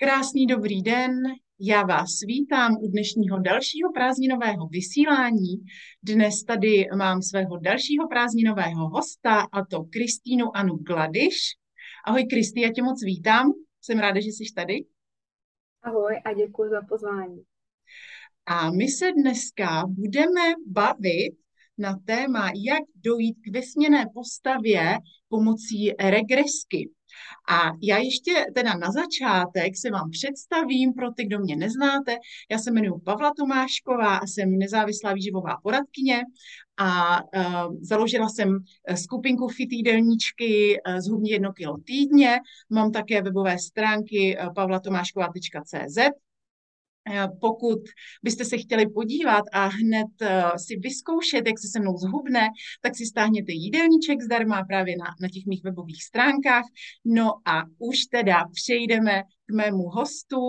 Krásný dobrý den, já vás vítám u dnešního dalšího prázdninového vysílání. Dnes tady mám svého dalšího prázdninového hosta, a to Kristýnu Anu Gladyš. Ahoj Kristý, já tě moc vítám, jsem ráda, že jsi tady. Ahoj a děkuji za pozvání. A my se dneska budeme bavit na téma, jak dojít k vysněné postavě pomocí regresky. A já ještě teda na začátek se vám představím pro ty, kdo mě neznáte. Já se jmenuji Pavla Tomášková a jsem nezávislá výživová poradkyně a uh, založila jsem e, skupinku Fit jídelníčky uh, zhubně jedno kilo týdně. Mám také webové stránky uh, pavlatomášková.cz Eh, pokud byste se chtěli podívat a hned eh, si vyzkoušet, jak se se mnou zhubne, tak si stáhněte jídelníček zdarma právě na, na těch mých webových stránkách. No a už teda přejdeme k mému hostu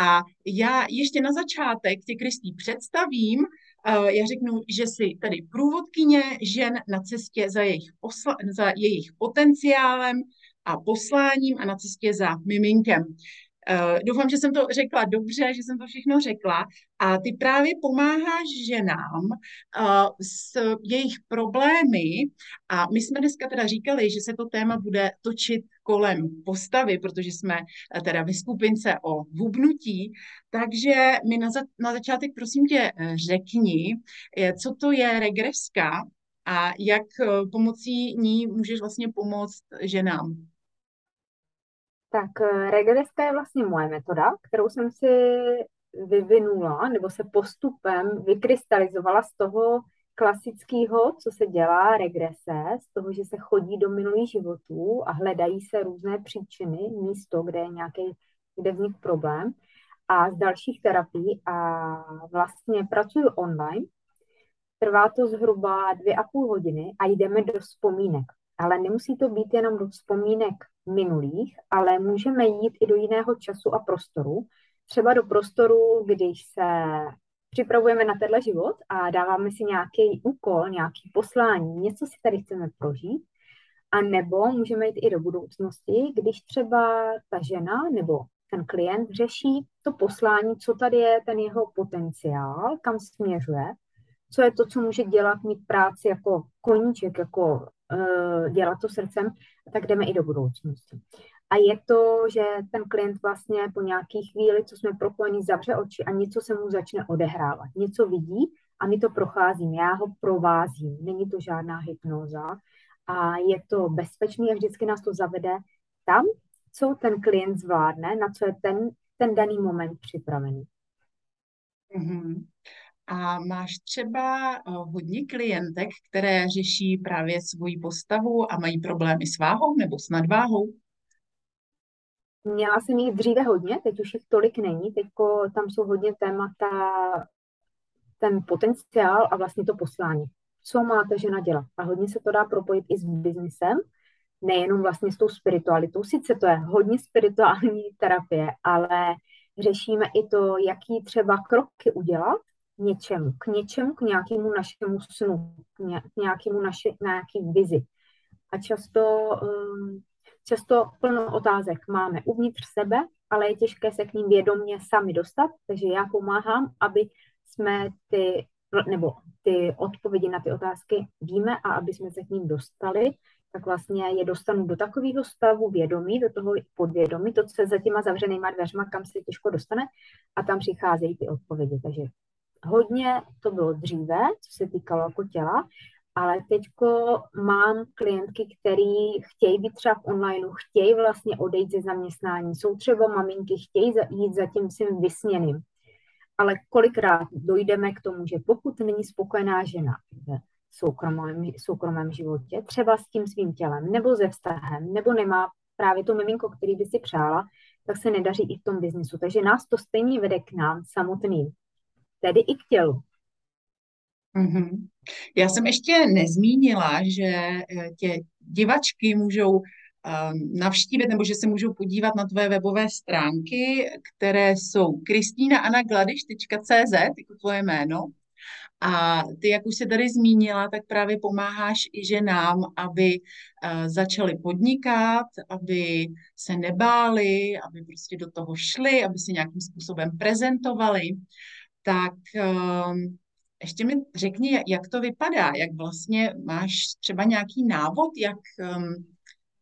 a já ještě na začátek tě, Kristý, představím. Eh, já řeknu, že jsi tady průvodkyně žen na cestě za jejich, posla, za jejich potenciálem a posláním a na cestě za miminkem. Uh, doufám, že jsem to řekla dobře, že jsem to všechno řekla. A ty právě pomáháš ženám uh, s jejich problémy. A my jsme dneska teda říkali, že se to téma bude točit kolem postavy, protože jsme uh, teda ve skupince o hubnutí. Takže mi na, za, na začátek prosím tě řekni, co to je regreska a jak pomocí ní můžeš vlastně pomoct ženám. Tak eh, regreska je vlastně moje metoda, kterou jsem si vyvinula nebo se postupem vykrystalizovala z toho klasického, co se dělá regrese, z toho, že se chodí do minulých životů a hledají se různé příčiny, místo, kde je nějaký, kde vznik problém a z dalších terapií a vlastně pracuji online. Trvá to zhruba dvě a půl hodiny a jdeme do vzpomínek. Ale nemusí to být jenom do vzpomínek minulých, ale můžeme jít i do jiného času a prostoru. Třeba do prostoru, když se připravujeme na tenhle život a dáváme si nějaký úkol, nějaký poslání, něco si tady chceme prožít, a nebo můžeme jít i do budoucnosti, když třeba ta žena nebo ten klient řeší to poslání, co tady je ten jeho potenciál, kam směřuje, co je to, co může dělat, mít práci jako koníček, jako dělat to srdcem, tak jdeme i do budoucnosti. A je to, že ten klient vlastně po nějaké chvíli, co jsme propojeni, zavře oči a něco se mu začne odehrávat. Něco vidí a my to procházím, já ho provázím. Není to žádná hypnoza a je to bezpečný a vždycky nás to zavede tam, co ten klient zvládne, na co je ten, ten daný moment připravený. Mm-hmm. A máš třeba eh, hodně klientek, které řeší právě svoji postavu a mají problémy s váhou nebo s nadváhou? Měla jsem jich dříve hodně, teď už jich tolik není. Teď tam jsou hodně témata, ten potenciál a vlastně to poslání. Co má ta žena dělat? A hodně se to dá propojit i s biznisem, nejenom vlastně s tou spiritualitou. Sice to je hodně spirituální terapie, ale řešíme i to, jaký třeba kroky udělat, něčemu, k něčemu, k nějakému našemu snu, k nějakému naše, nějaký vizi. A často, um, často plno otázek máme uvnitř sebe, ale je těžké se k ním vědomně sami dostat, takže já pomáhám, aby jsme ty, nebo ty odpovědi na ty otázky víme a aby jsme se k ním dostali, tak vlastně je dostanu do takového stavu vědomí, do toho podvědomí, to, co se za těma zavřenýma dveřma, kam se těžko dostane, a tam přicházejí ty odpovědi. Takže hodně to bylo dříve, co se týkalo jako těla, ale teďko mám klientky, který chtějí být třeba v onlineu, chtějí vlastně odejít ze zaměstnání, jsou třeba maminky, chtějí jít za tím svým vysněným. Ale kolikrát dojdeme k tomu, že pokud není spokojená žena v soukromém, soukromém životě, třeba s tím svým tělem, nebo ze vztahem, nebo nemá právě to miminko, který by si přála, tak se nedaří i v tom biznisu. Takže nás to stejně vede k nám samotným tedy i k tělu. Mm-hmm. Já jsem ještě nezmínila, že eh, tě divačky můžou um, navštívit nebo že se můžou podívat na tvoje webové stránky, které jsou kristýnaanagladiš.cz, jako tvoje jméno. A ty, jak už se tady zmínila, tak právě pomáháš i ženám, aby uh, začaly podnikat, aby se nebáli, aby prostě do toho šli, aby se nějakým způsobem prezentovali. Tak um, ještě mi řekni, jak to vypadá, jak vlastně máš třeba nějaký návod, jak, um,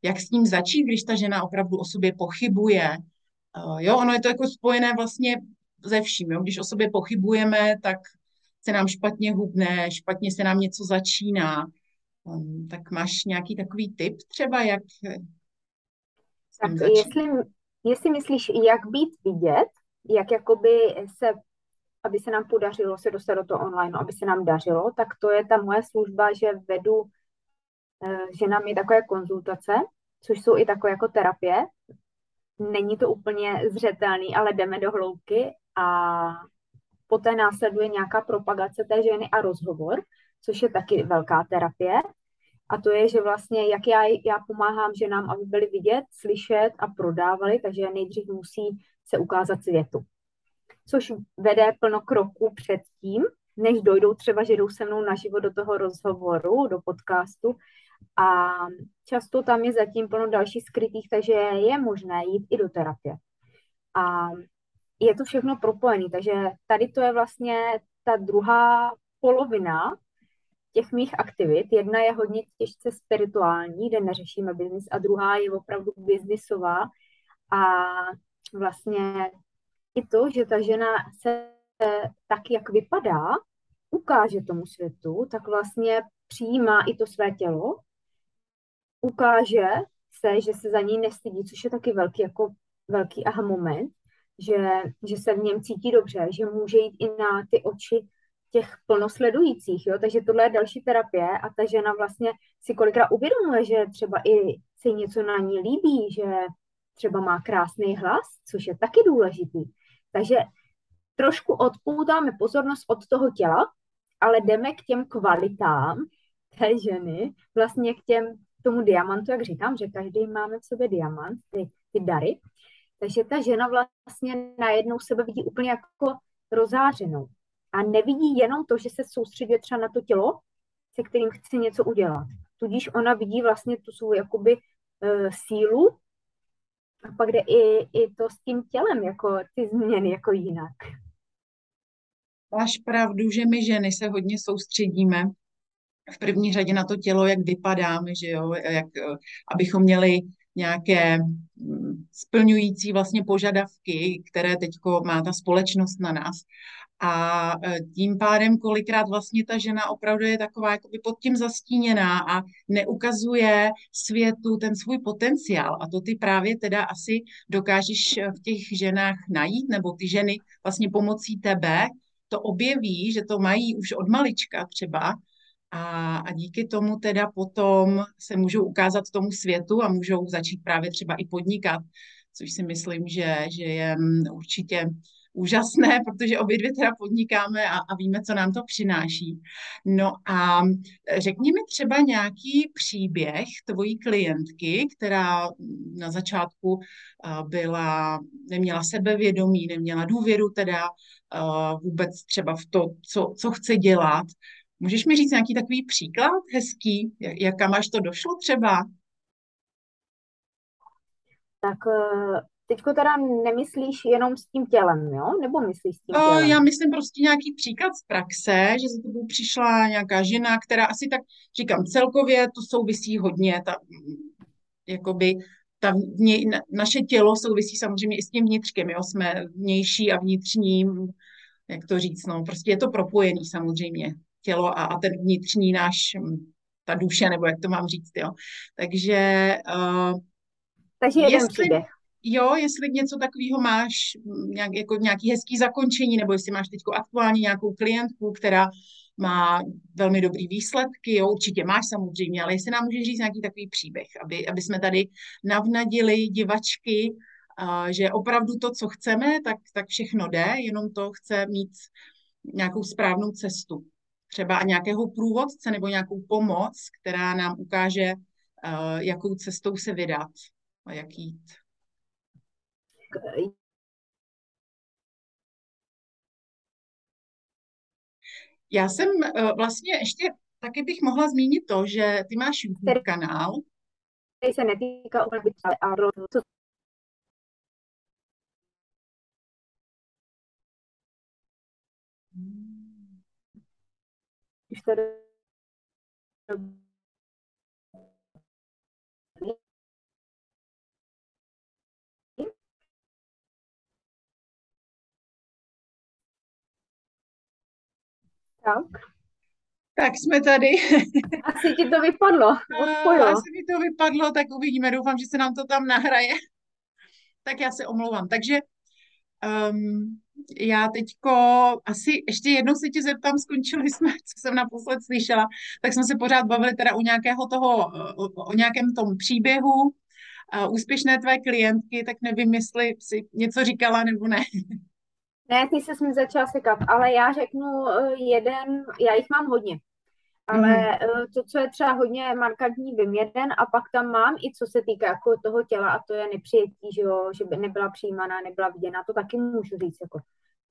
jak s ním začít, když ta žena opravdu o sobě pochybuje. Uh, jo, ono je to jako spojené vlastně ze vším. Jo? Když o sobě pochybujeme, tak se nám špatně hubne, špatně se nám něco začíná. Um, tak máš nějaký takový tip třeba, jak tak jestli, jestli myslíš, jak být vidět, jak jakoby se, aby se nám podařilo se dostat do toho online, aby se nám dařilo, tak to je ta moje služba, že vedu eh, že nám je takové konzultace, což jsou i takové jako terapie. Není to úplně zřetelný, ale jdeme do hloubky a poté následuje nějaká propagace té ženy a rozhovor, což je taky velká terapie. A to je, že vlastně, jak já, já pomáhám ženám, aby byly vidět, slyšet a prodávali, takže nejdřív musí se ukázat světu. Což vede plno kroků předtím, než dojdou třeba, že jdou se mnou naživo do toho rozhovoru, do podcastu. A často tam je zatím plno dalších skrytých, takže je možné jít i do terapie. A je to všechno propojené, takže tady to je vlastně ta druhá polovina těch mých aktivit. Jedna je hodně těžce spirituální, kde neřešíme biznis, a druhá je opravdu biznisová. A vlastně i to, že ta žena se tak, jak vypadá, ukáže tomu světu, tak vlastně přijímá i to své tělo, ukáže se, že se za ní nestydí, což je taky velký, jako velký aha moment, že, že se v něm cítí dobře, že může jít i na ty oči těch plnosledujících, jo? takže tohle je další terapie a ta žena vlastně si kolikrát uvědomuje, že třeba i se něco na ní líbí, že třeba má krásný hlas, což je taky důležitý. Takže trošku odpoutáme pozornost od toho těla, ale jdeme k těm kvalitám té ženy, vlastně k těm tomu diamantu, jak říkám, že každý máme v sobě diamant, ty, ty dary, takže ta žena vlastně najednou sebe vidí úplně jako rozářenou. A nevidí jenom to, že se soustředí třeba na to tělo, se kterým chce něco udělat. Tudíž ona vidí vlastně tu svou jakoby uh, sílu a pak jde i, i to s tím tělem, jako ty změny jako jinak. Máš pravdu, že my ženy se hodně soustředíme v první řadě na to tělo, jak vypadáme, že jo, jak, eh, abychom měli nějaké mm, splňující vlastně požadavky, které teď má ta společnost na nás. A e, tím pádem kolikrát vlastně ta žena opravdu je taková jakoby pod tím zastíněná a neukazuje světu ten svůj potenciál. A to ty právě teda asi dokážeš v těch ženách najít, nebo ty ženy vlastně pomocí tebe to objeví, že to mají už od malička třeba a, a díky tomu teda potom se můžou ukázat tomu světu a můžou začít právě třeba i podnikat, což si myslím, že, že je mm, určitě úžasné, protože obě dvě teda podnikáme a, a víme, co nám to přináší. No a řekni mi třeba nějaký příběh tvojí klientky, která na začátku byla, neměla sebevědomí, neměla důvěru teda vůbec třeba v to, co, co chce dělat Můžeš mi říct nějaký takový příklad hezký, jak, kam až to došlo třeba? Tak teďko teda nemyslíš jenom s tím tělem, jo? Nebo myslíš s tím tělem? Já myslím prostě nějaký příklad z praxe, že za tebou přišla nějaká žena, která asi tak, říkám, celkově to souvisí hodně, ta, jakoby, ta vně, naše tělo souvisí samozřejmě i s tím vnitřkem, jo? Jsme vnější a vnitřní, jak to říct, no, prostě je to propojený samozřejmě tělo a, a ten vnitřní náš, ta duše, nebo jak to mám říct, jo. Takže... Uh, Takže jeden jestli, příběh. Jo, jestli něco takového máš, nějak, jako nějaký hezký zakončení, nebo jestli máš teď aktuálně nějakou klientku, která má velmi dobrý výsledky, jo, určitě máš samozřejmě, ale jestli nám můžeš říct nějaký takový příběh, aby, aby jsme tady navnadili divačky, uh, že opravdu to, co chceme, tak, tak všechno jde, jenom to chce mít nějakou správnou cestu třeba nějakého průvodce nebo nějakou pomoc, která nám ukáže, uh, jakou cestou se vydat a jak jít. Já jsem uh, vlastně ještě taky bych mohla zmínit to, že ty máš YouTube kanál. který se netýká úplně a co Už tady Tak. Tak jsme tady. Asi ti to vypadlo. Odpojo. Asi mi to vypadlo, tak uvidíme. Doufám, že se nám to tam nahraje. Tak já se omlouvám. Takže um, já teďko asi ještě jednou se tě zeptám, skončili jsme, co jsem naposled slyšela, tak jsme se pořád bavili teda o nějakého toho, o, o nějakém tom příběhu, uh, úspěšné tvé klientky, tak nevím, jestli si něco říkala nebo ne. Ne, ty se mi začala sekat, ale já řeknu eh, jeden, já jich mám hodně, ale mm-hmm. to, co je třeba hodně markantní, vím jeden a pak tam mám i co se týká jako toho těla a to je nepřijetí, že, jo, že by nebyla přijímaná, nebyla viděna, to taky můžu říct. Jako.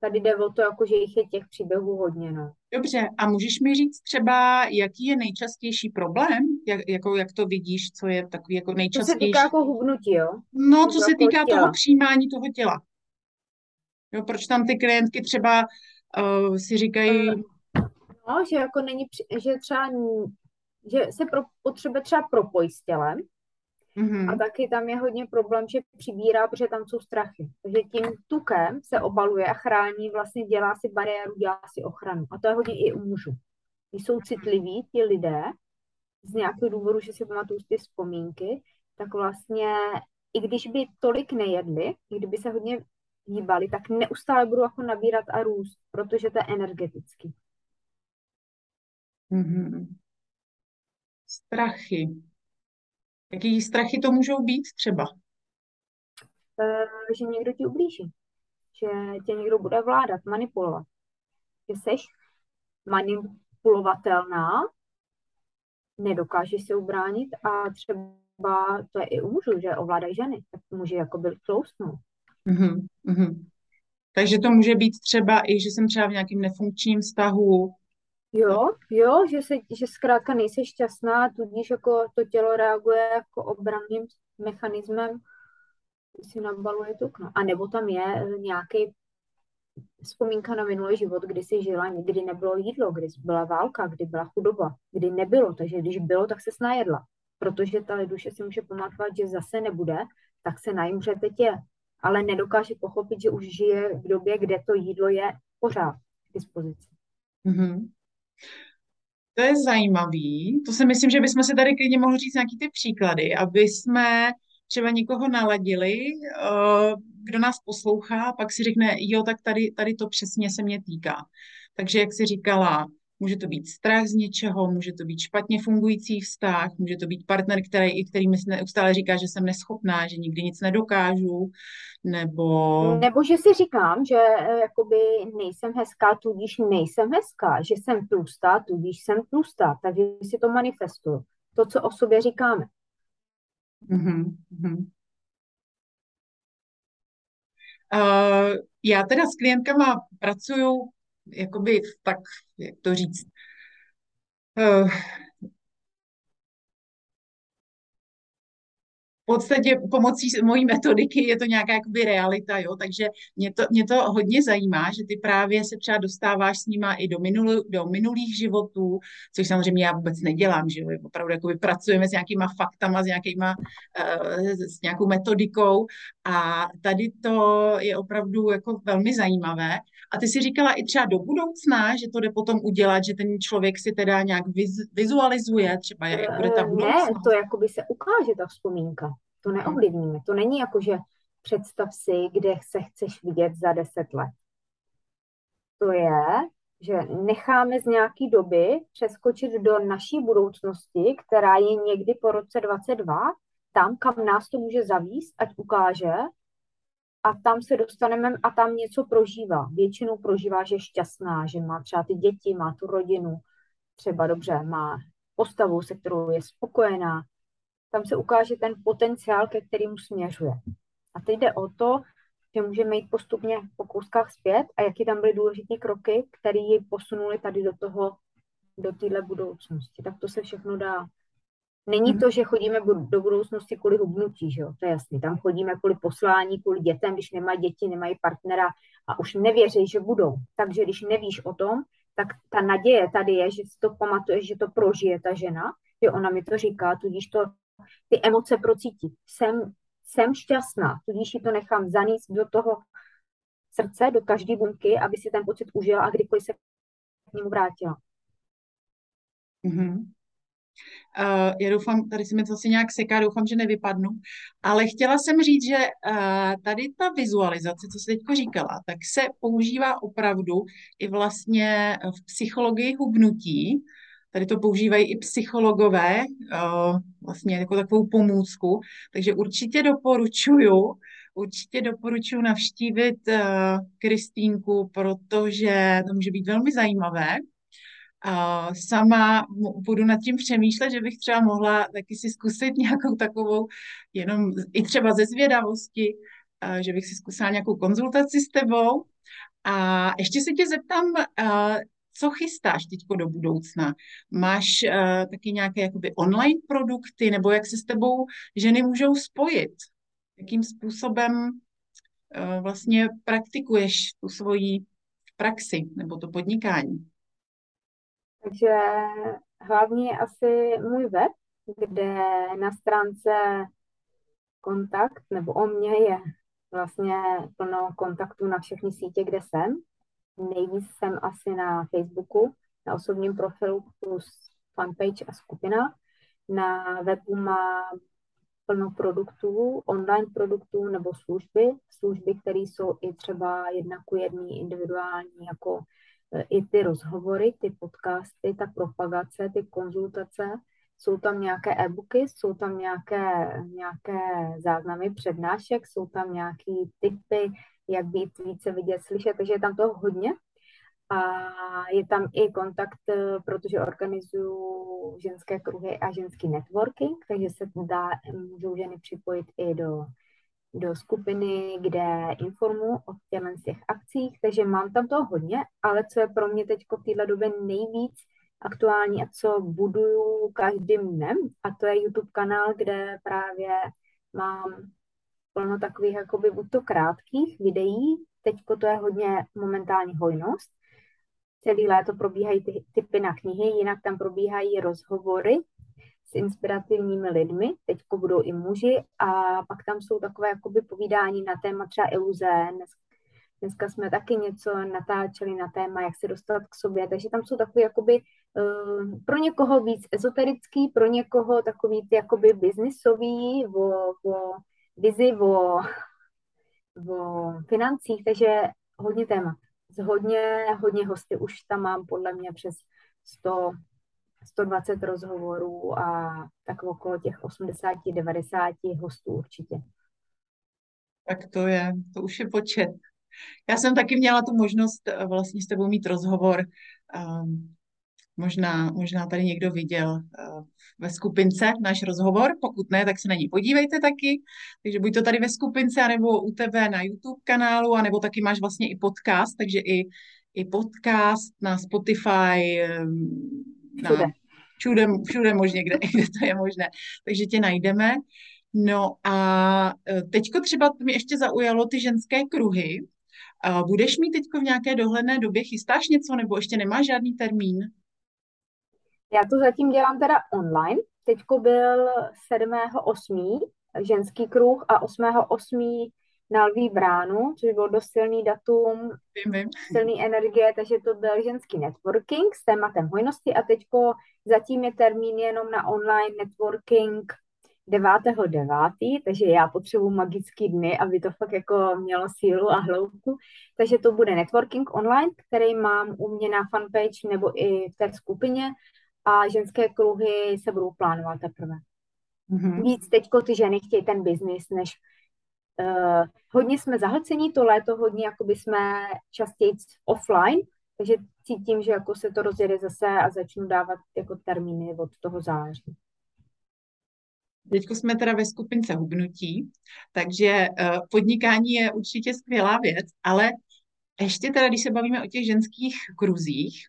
Tady jde o to, jako, že jich je těch příběhů hodně. No. Dobře, a můžeš mi říct třeba, jaký je nejčastější problém? Jak, jako, jak to vidíš, co je takový jako nejčastější? To se týká jako hubnutí, jo? No, co se týká těla. toho přijímání toho těla. Jo, proč tam ty klientky třeba uh, si říkají... No, že jako není, že třeba, že se pro, potřebuje třeba propojit s tělem, Mm-hmm. A taky tam je hodně problém, že přibírá, protože tam jsou strachy. Takže tím tukem se obaluje a chrání, vlastně dělá si bariéru, dělá si ochranu. A to je hodně i u mužů. Když jsou citliví ti lidé, z nějakého důvodu, že si pamatuju ty vzpomínky, tak vlastně i když by tolik nejedli, i kdyby se hodně hýbali, tak neustále budou jako nabírat a růst, protože to je energetický. Mm-hmm. Strachy. Jaký strachy to můžou být třeba? E, že někdo ti ublíží. Že tě někdo bude vládat, manipulovat. Že jsi manipulovatelná, nedokážeš se ubránit a třeba to je i u mužů, že ovládají ženy, tak muži jako byl tloustnou. Mm-hmm, mm-hmm. Takže to může být třeba i, že jsem třeba v nějakém nefunkčním vztahu. Jo, jo, že, se, že zkrátka nejsi šťastná, tudíž jako to tělo reaguje jako obranným mechanismem, si nabaluje tukno. A nebo tam je nějaký vzpomínka na minulý život, kdy jsi žila, kdy nebylo jídlo, kdy byla válka, kdy byla chudoba, kdy nebylo, takže když bylo, tak se snajedla. Protože ta duše si může pamatovat, že zase nebude, tak se najím, je ale nedokáže pochopit, že už žije v době, kde to jídlo je pořád k dispozici. Mm-hmm. To je zajímavý. To si myslím, že bychom se tady klidně mohli říct nějaký ty příklady, aby jsme třeba někoho naladili, eh, kdo nás poslouchá, pak si řekne, jo, tak tady, tady to přesně se mě týká. Takže jak si říkala, Může to být strach z něčeho, může to být špatně fungující vztah, může to být partner, který, který mi neustále říká, že jsem neschopná, že nikdy nic nedokážu, nebo... Nebo že si říkám, že eh, jakoby nejsem hezká, tudíž nejsem hezká, že jsem tlustá, tudíž jsem tlustá, takže si to manifestuju. To, co o sobě říkáme. Mm-hmm. Uh, já teda s klientkama pracuju jakoby tak, jak to říct, uh, podstatě pomocí mojí metodiky je to nějaká jakoby realita, jo, takže mě to, mě to hodně zajímá, že ty právě se třeba dostáváš s nima i do, minul, do minulých životů, což samozřejmě já vůbec nedělám, že jo, opravdu jakoby pracujeme s nějakýma faktama, s nějakýma, uh, s nějakou metodikou a tady to je opravdu jako velmi zajímavé. A ty si říkala i třeba do budoucna, že to jde potom udělat, že ten člověk si teda nějak viz, vizualizuje, třeba jak bude ta budoucnost. Ne, to jakoby se ukáže ta vzpomínka. To neovlivníme. To není jako, že představ si, kde se chceš vidět za deset let. To je, že necháme z nějaké doby přeskočit do naší budoucnosti, která je někdy po roce 22, tam, kam nás to může zavíst, ať ukáže, a tam se dostaneme a tam něco prožívá. Většinou prožívá, že je šťastná, že má třeba ty děti, má tu rodinu, třeba dobře, má postavu, se kterou je spokojená, tam se ukáže ten potenciál, ke kterému směřuje. A teď jde o to, že můžeme jít postupně po kouskách zpět a jaký tam byly důležité kroky, které ji posunuli tady do toho, do téhle budoucnosti. Tak to se všechno dá. Není to, že chodíme do budoucnosti kvůli hubnutí, že jo? to je jasný. Tam chodíme kvůli poslání, kvůli dětem, když nemají děti, nemají partnera a už nevěří, že budou. Takže když nevíš o tom, tak ta naděje tady je, že si to pamatuješ, že to prožije ta žena, že ona mi to říká, tudíž to ty emoce procítí. Jsem, jsem šťastná, tudíž ji to nechám zaníst do toho srdce, do každé bunky, aby si ten pocit užila a kdykoliv se k němu vrátila. Mm-hmm. Uh, já doufám, tady si mi to asi nějak seká, doufám, že nevypadnu, ale chtěla jsem říct, že uh, tady ta vizualizace, co jsi teď říkala, tak se používá opravdu i vlastně v psychologii hubnutí, Tady to používají i psychologové, uh, vlastně jako takovou pomůcku, takže určitě doporučuju, určitě doporučuji navštívit Kristýnku, protože to může být velmi zajímavé sama budu nad tím přemýšlet, že bych třeba mohla taky si zkusit nějakou takovou, jenom i třeba ze zvědavosti, že bych si zkusila nějakou konzultaci s tebou. A ještě se tě zeptám, co chystáš teď do budoucna? Máš taky nějaké jakoby online produkty, nebo jak se s tebou ženy můžou spojit? Jakým způsobem vlastně praktikuješ tu svoji praxi nebo to podnikání? Takže hlavně asi můj web, kde na stránce kontakt nebo o mě je vlastně plno kontaktů na všechny sítě, kde jsem. Nejvíc jsem asi na Facebooku, na osobním profilu plus fanpage a skupina. Na webu má plno produktů, online produktů nebo služby, služby, které jsou i třeba jedna ku jedný individuální, jako i ty rozhovory, ty podcasty, ta propagace, ty konzultace, jsou tam nějaké e-booky, jsou tam nějaké, nějaké záznamy přednášek, jsou tam nějaké typy, jak být více vidět, slyšet, takže je tam toho hodně. A je tam i kontakt, protože organizuju ženské kruhy a ženský networking, takže se dá, můžou ženy připojit i do do skupiny, kde informuji o těchto těch akcích, takže mám tam toho hodně, ale co je pro mě teď v této době nejvíc aktuální a co buduju každým dnem, a to je YouTube kanál, kde právě mám plno takových jakoby buď to krátkých videí, teď to je hodně momentální hojnost, celý léto probíhají ty typy na knihy, jinak tam probíhají rozhovory s inspirativními lidmi, teď budou i muži a pak tam jsou takové jakoby povídání na téma třeba iluze, dnes, dneska jsme taky něco natáčeli na téma, jak se dostat k sobě, takže tam jsou takové jakoby uh, pro někoho víc ezoterický, pro někoho takový ty jakoby biznisový, o, o vizi, o, o financích, takže hodně témat. Hodně, hodně hosty už tam mám podle mě přes 100 120 rozhovorů a tak okolo těch 80-90 hostů určitě. Tak to je, to už je počet. Já jsem taky měla tu možnost eh, vlastně s tebou mít rozhovor. Um, možná, možná tady někdo viděl uh, ve skupince náš rozhovor, pokud ne, tak se na ní podívejte taky. Takže buď to tady ve skupince, anebo u tebe na YouTube kanálu, anebo taky máš vlastně i podcast, takže i, i podcast na Spotify, um, na všude, všude možně, kde, kde to je možné. Takže tě najdeme. No a e, teďko třeba mi ještě zaujalo ty ženské kruhy. Budeš mít teďko v nějaké dohledné době, chystáš něco nebo ještě nemáš žádný termín? Já to zatím dělám teda online. Teďko byl 7.8. ženský kruh a 8.8 na lví bránu, což bylo dost silný datum, vím, vím. silný energie, takže to byl ženský networking s tématem hojnosti a teďko zatím je termín jenom na online networking 9.9., takže já potřebuji magický dny, aby to fakt jako mělo sílu a hloubku. Takže to bude networking online, který mám u mě na fanpage nebo i v té skupině a ženské kruhy se budou plánovat teprve. Mm-hmm. Víc teďko ty ženy chtějí ten biznis, než Uh, hodně jsme zahlcení to léto, hodně jakoby jsme častěji offline, takže cítím, že jako se to rozjede zase a začnu dávat jako termíny od toho září. Teď jsme teda ve skupince hubnutí, takže podnikání je určitě skvělá věc, ale ještě teda, když se bavíme o těch ženských kruzích,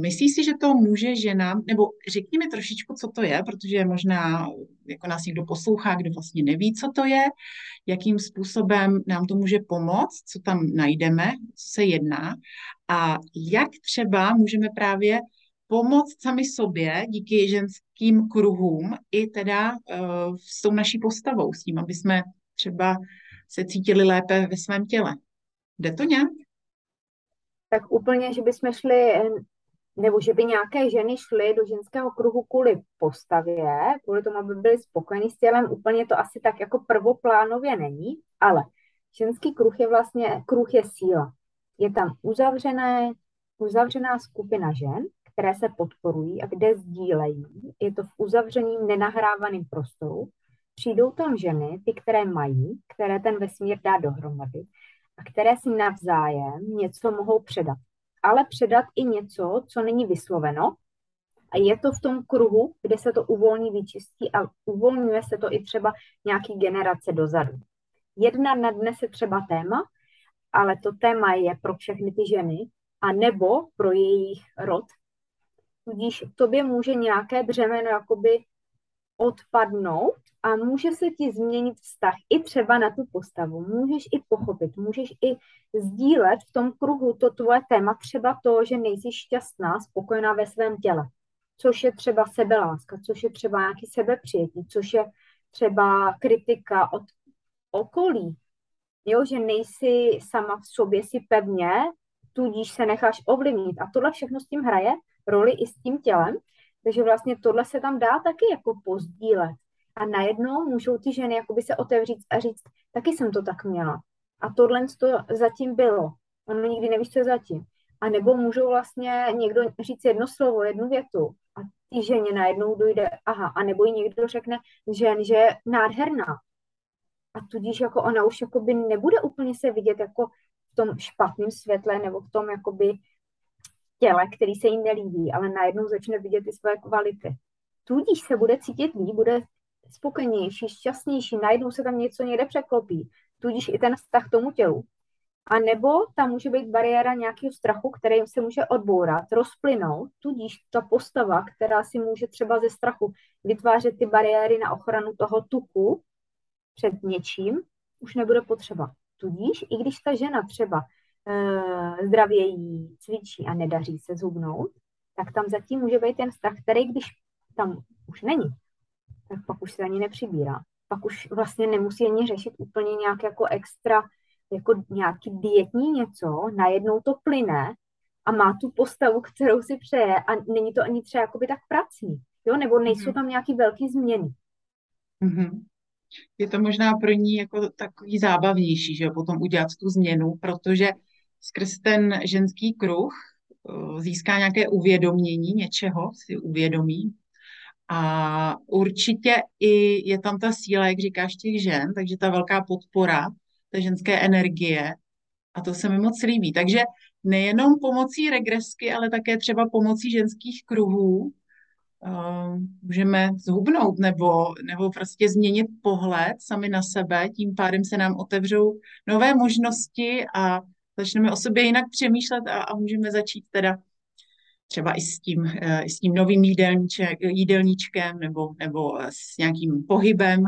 Myslíš si, že to může ženám, nebo řekni mi trošičku, co to je, protože možná jako nás někdo poslouchá, kdo vlastně neví, co to je, jakým způsobem nám to může pomoct, co tam najdeme, co se jedná a jak třeba můžeme právě pomoct sami sobě díky ženským kruhům i teda uh, s tou naší postavou, s tím, aby jsme třeba se cítili lépe ve svém těle. Jde to nějak? Tak úplně, že bychom šli nebo že by nějaké ženy šly do ženského kruhu kvůli postavě, kvůli tomu, aby byly spokojeny s tělem, úplně to asi tak jako prvoplánově není, ale ženský kruh je vlastně, kruh je síla. Je tam uzavřené, uzavřená skupina žen, které se podporují a kde sdílejí. Je to v uzavřeným, nenahrávaném prostoru. Přijdou tam ženy, ty, které mají, které ten vesmír dá dohromady a které si navzájem něco mohou předat ale předat i něco, co není vysloveno. A je to v tom kruhu, kde se to uvolní, vyčistí a uvolňuje se to i třeba nějaký generace dozadu. Jedna nadnese třeba téma, ale to téma je pro všechny ty ženy, a nebo pro jejich rod. Tudíž tobě může nějaké břemeno jakoby odpadnout a může se ti změnit vztah i třeba na tu postavu. Můžeš i pochopit, můžeš i sdílet v tom kruhu to tvoje téma, třeba to, že nejsi šťastná, spokojená ve svém těle, což je třeba sebeláska, což je třeba nějaký sebepřijetí, což je třeba kritika od okolí, jo, že nejsi sama v sobě si pevně, tudíž se necháš ovlivnit. A tohle všechno s tím hraje roli i s tím tělem, takže vlastně tohle se tam dá taky jako pozdílet. A najednou můžou ty ženy jakoby se otevřít a říct, taky jsem to tak měla. A tohle to zatím bylo. Ono nikdy nevíš, co je zatím. A nebo můžou vlastně někdo říct jedno slovo, jednu větu a ty ženě najednou dojde, aha, a nebo jí někdo řekne žen, že je nádherná. A tudíž jako ona už jakoby nebude úplně se vidět jako v tom špatném světle nebo v tom jakoby těle, který se jí nelíbí, ale najednou začne vidět ty své kvality. Tudíž se bude cítit líp, bude spokojenější, šťastnější, najednou se tam něco někde překlopí, tudíž i ten vztah k tomu tělu. A nebo tam může být bariéra nějakého strachu, který se může odbourat, rozplynout, tudíž ta postava, která si může třeba ze strachu vytvářet ty bariéry na ochranu toho tuku před něčím, už nebude potřeba. Tudíž, i když ta žena třeba e, zdravě jí, cvičí a nedaří se zhubnout, tak tam zatím může být ten vztah, který když tam už není, tak pak už se ani nepřibírá. Pak už vlastně nemusí ani řešit úplně nějak jako extra, jako nějaký dietní něco, najednou to plyne a má tu postavu, kterou si přeje a není to ani třeba jakoby tak pracný, jo, nebo nejsou mhm. tam nějaký velký změny. Mm-hmm. Je to možná pro ní jako takový zábavnější, že potom udělat tu změnu, protože skrz ten ženský kruh eh, získá nějaké uvědomění něčeho, si uvědomí, a určitě i je tam ta síla, jak říkáš, těch žen, takže ta velká podpora té ženské energie. A to se mi moc líbí. Takže nejenom pomocí regresky, ale také třeba pomocí ženských kruhů uh, můžeme zhubnout nebo, nebo prostě změnit pohled sami na sebe, tím pádem se nám otevřou nové možnosti a začneme o sobě jinak přemýšlet a, a můžeme začít teda třeba i s tím, eh, i s tím novým jídelníčkem nebo, nebo s nějakým pohybem.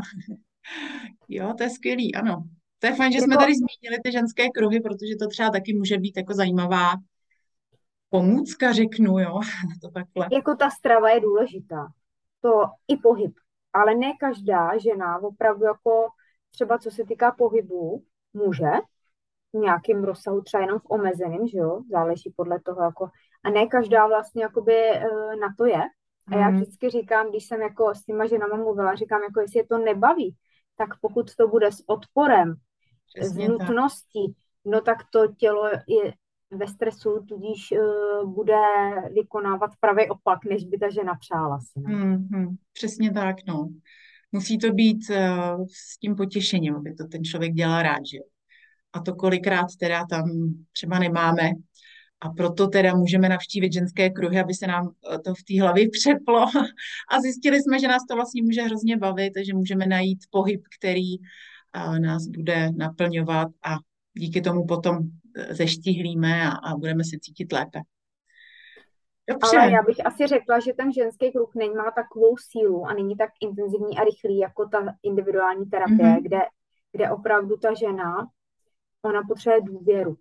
jo, to je skvělý, ano. To je fajn, že jsme jako- tady zmínili ty ženské kruhy, protože to třeba taky může být jako zajímavá pomůcka, řeknu, jo, to takhle. Jako ta strava je důležitá, to i pohyb, ale ne každá žena opravdu jako třeba co se týká pohybu, může nějakém rozsahu, třeba jenom v omezeném, že jo, záleží podle toho, jako a ne každá vlastně jakoby eh, na to je. A já mhm. vždycky říkám, když jsem jako s těma ženama mluvila, říkám, jako jestli je to nebaví, tak pokud to bude s odporem, Přesně s nutností, tak. no tak to tělo je ve stresu, tudíž uh, bude vykonávat pravý opak, než by ta žena přála si. No. Hmm, přesně tak, no. Musí to být uh, s tím potěšením, aby to ten člověk dělal rád, že A to kolikrát teda tam třeba nemáme A proto teda můžeme navštívit ženské kruhy, aby se nám to v té hlavě přeplo. A zjistili jsme, že nás to vlastně může hrozně bavit, takže můžeme najít pohyb, který nás bude naplňovat a díky tomu potom zeštihlíme a, a budeme se cítit lépe. Dobře. Ale já bych asi řekla, že ten ženský kruh nemá takovou sílu a není tak intenzivní a rychlý jako ta individuální terapie, mm-hmm. kde, kde opravdu ta žena, ona potřebuje důvěru.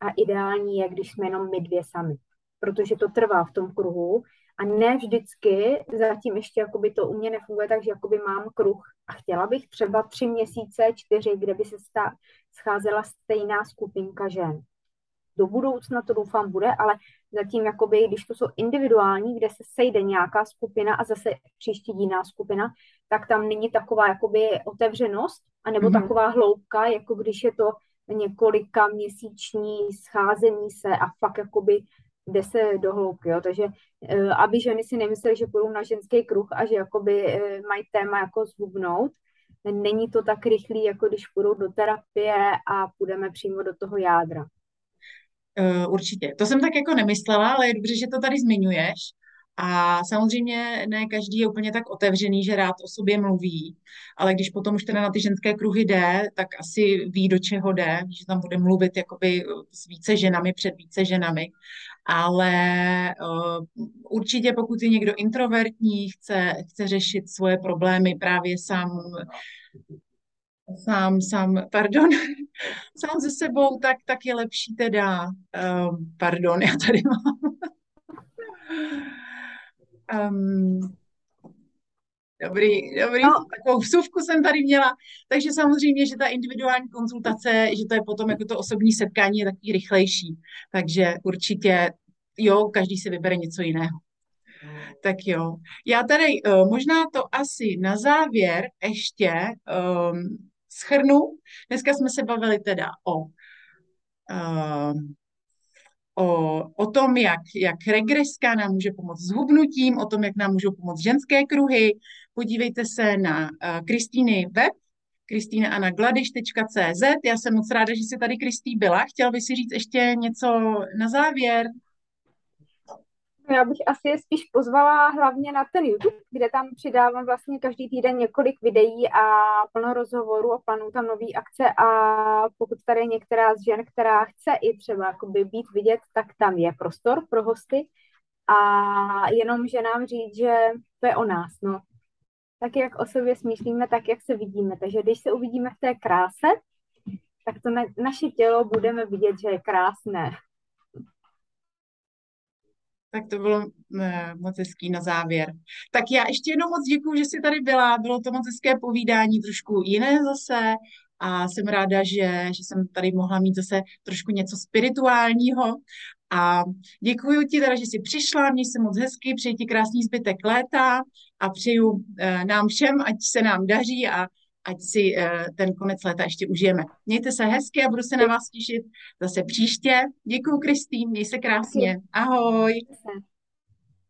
A ideální je, když jsme jenom my dvě sami. Protože to trvá v tom kruhu a ne vždycky, zatím ještě jakoby to u mě nefunguje tak, že jakoby mám kruh a chtěla bych třeba tři měsíce, čtyři, kde by se stá, scházela stejná skupinka žen. Do budoucna to doufám bude, ale zatím, jakoby, když to jsou individuální, kde se sejde nějaká skupina a zase příští jiná skupina, tak tam není taková jakoby otevřenost, anebo mm-hmm. taková hloubka, jako když je to několika měsíční scházení se a fakt jakoby jde se do hloubky, jo. takže eh, aby ženy si nemyslely, že půjdou na ženský kruh a že jakoby eh, mají téma jako zhubnout, není to tak rychlý, jako když půjdou do terapie a půjdeme přímo do toho jádra. Uh, určitě. To jsem tak jako nemyslela, ale je dobře, že to tady zmiňuješ. A samozřejmě ne každý je úplně tak otevřený, že rád o sobě mluví, ale když potom už teda na ty ženské kruhy jde, tak asi ví, do čeho jde, že tam bude mluvit jakoby s více ženami před více ženami. Ale uh, určitě pokud je někdo introvertní, chce, chce řešit svoje problémy právě sám sám, sám, pardon, sám ze sebou, tak, tak je lepší teda, um, pardon, já tady mám, um, Dobrý, dobrý, no. takovou vsuvku jsem tady měla. Takže samozřejmě, že ta individuální konzultace, že to je potom jako to osobní setkání je takový rychlejší. Takže určitě, jo, každý si vybere něco jiného. Tak jo. Já tady uh, možná to asi na závěr ještě um, schrnu. Dneska jsme se bavili teda o, uh, o, o tom, jak, jak regreska nám může pomoct s hubnutím, o tom, jak nám můžou pomoct ženské kruhy. Podívejte se na uh, Kristýny web, kristýnaanagladiš.cz. Já jsem moc ráda, že jsi tady, Kristý, byla. Chtěl bys si říct ještě něco na závěr? Já bych asi je spíš pozvala hlavně na ten YouTube, kde tam přidávám vlastně každý týden několik videí a plno rozhovorů a plánuju tam nový akce a pokud tady je některá z žen, která chce i třeba jakoby být vidět, tak tam je prostor pro hosty a jenom že nám říct, že to je o nás, no. Tak jak o sobě smýšlíme, tak jak se vidíme. Takže když se uvidíme v té kráse, tak to na, naše tělo budeme vidět, že je krásné. Tak to bylo ne, moc hezký na závěr. Tak já ještě jednou moc děkuji, že jsi tady byla. Bylo to moc hezké povídání, trošku jiné zase. A jsem ráda, že, že jsem tady mohla mít zase trošku něco spirituálního. A děkuji ti teda, že jsi přišla, měj se moc hezky, přeji ti krásný zbytek léta a přeju eh, nám všem, ať se nám daří a ať si uh, ten konec léta ještě užijeme. Mějte se hezky a budu se na vás těšit zase příště. Děkuji, Kristýn, měj se krásně. Ahoj.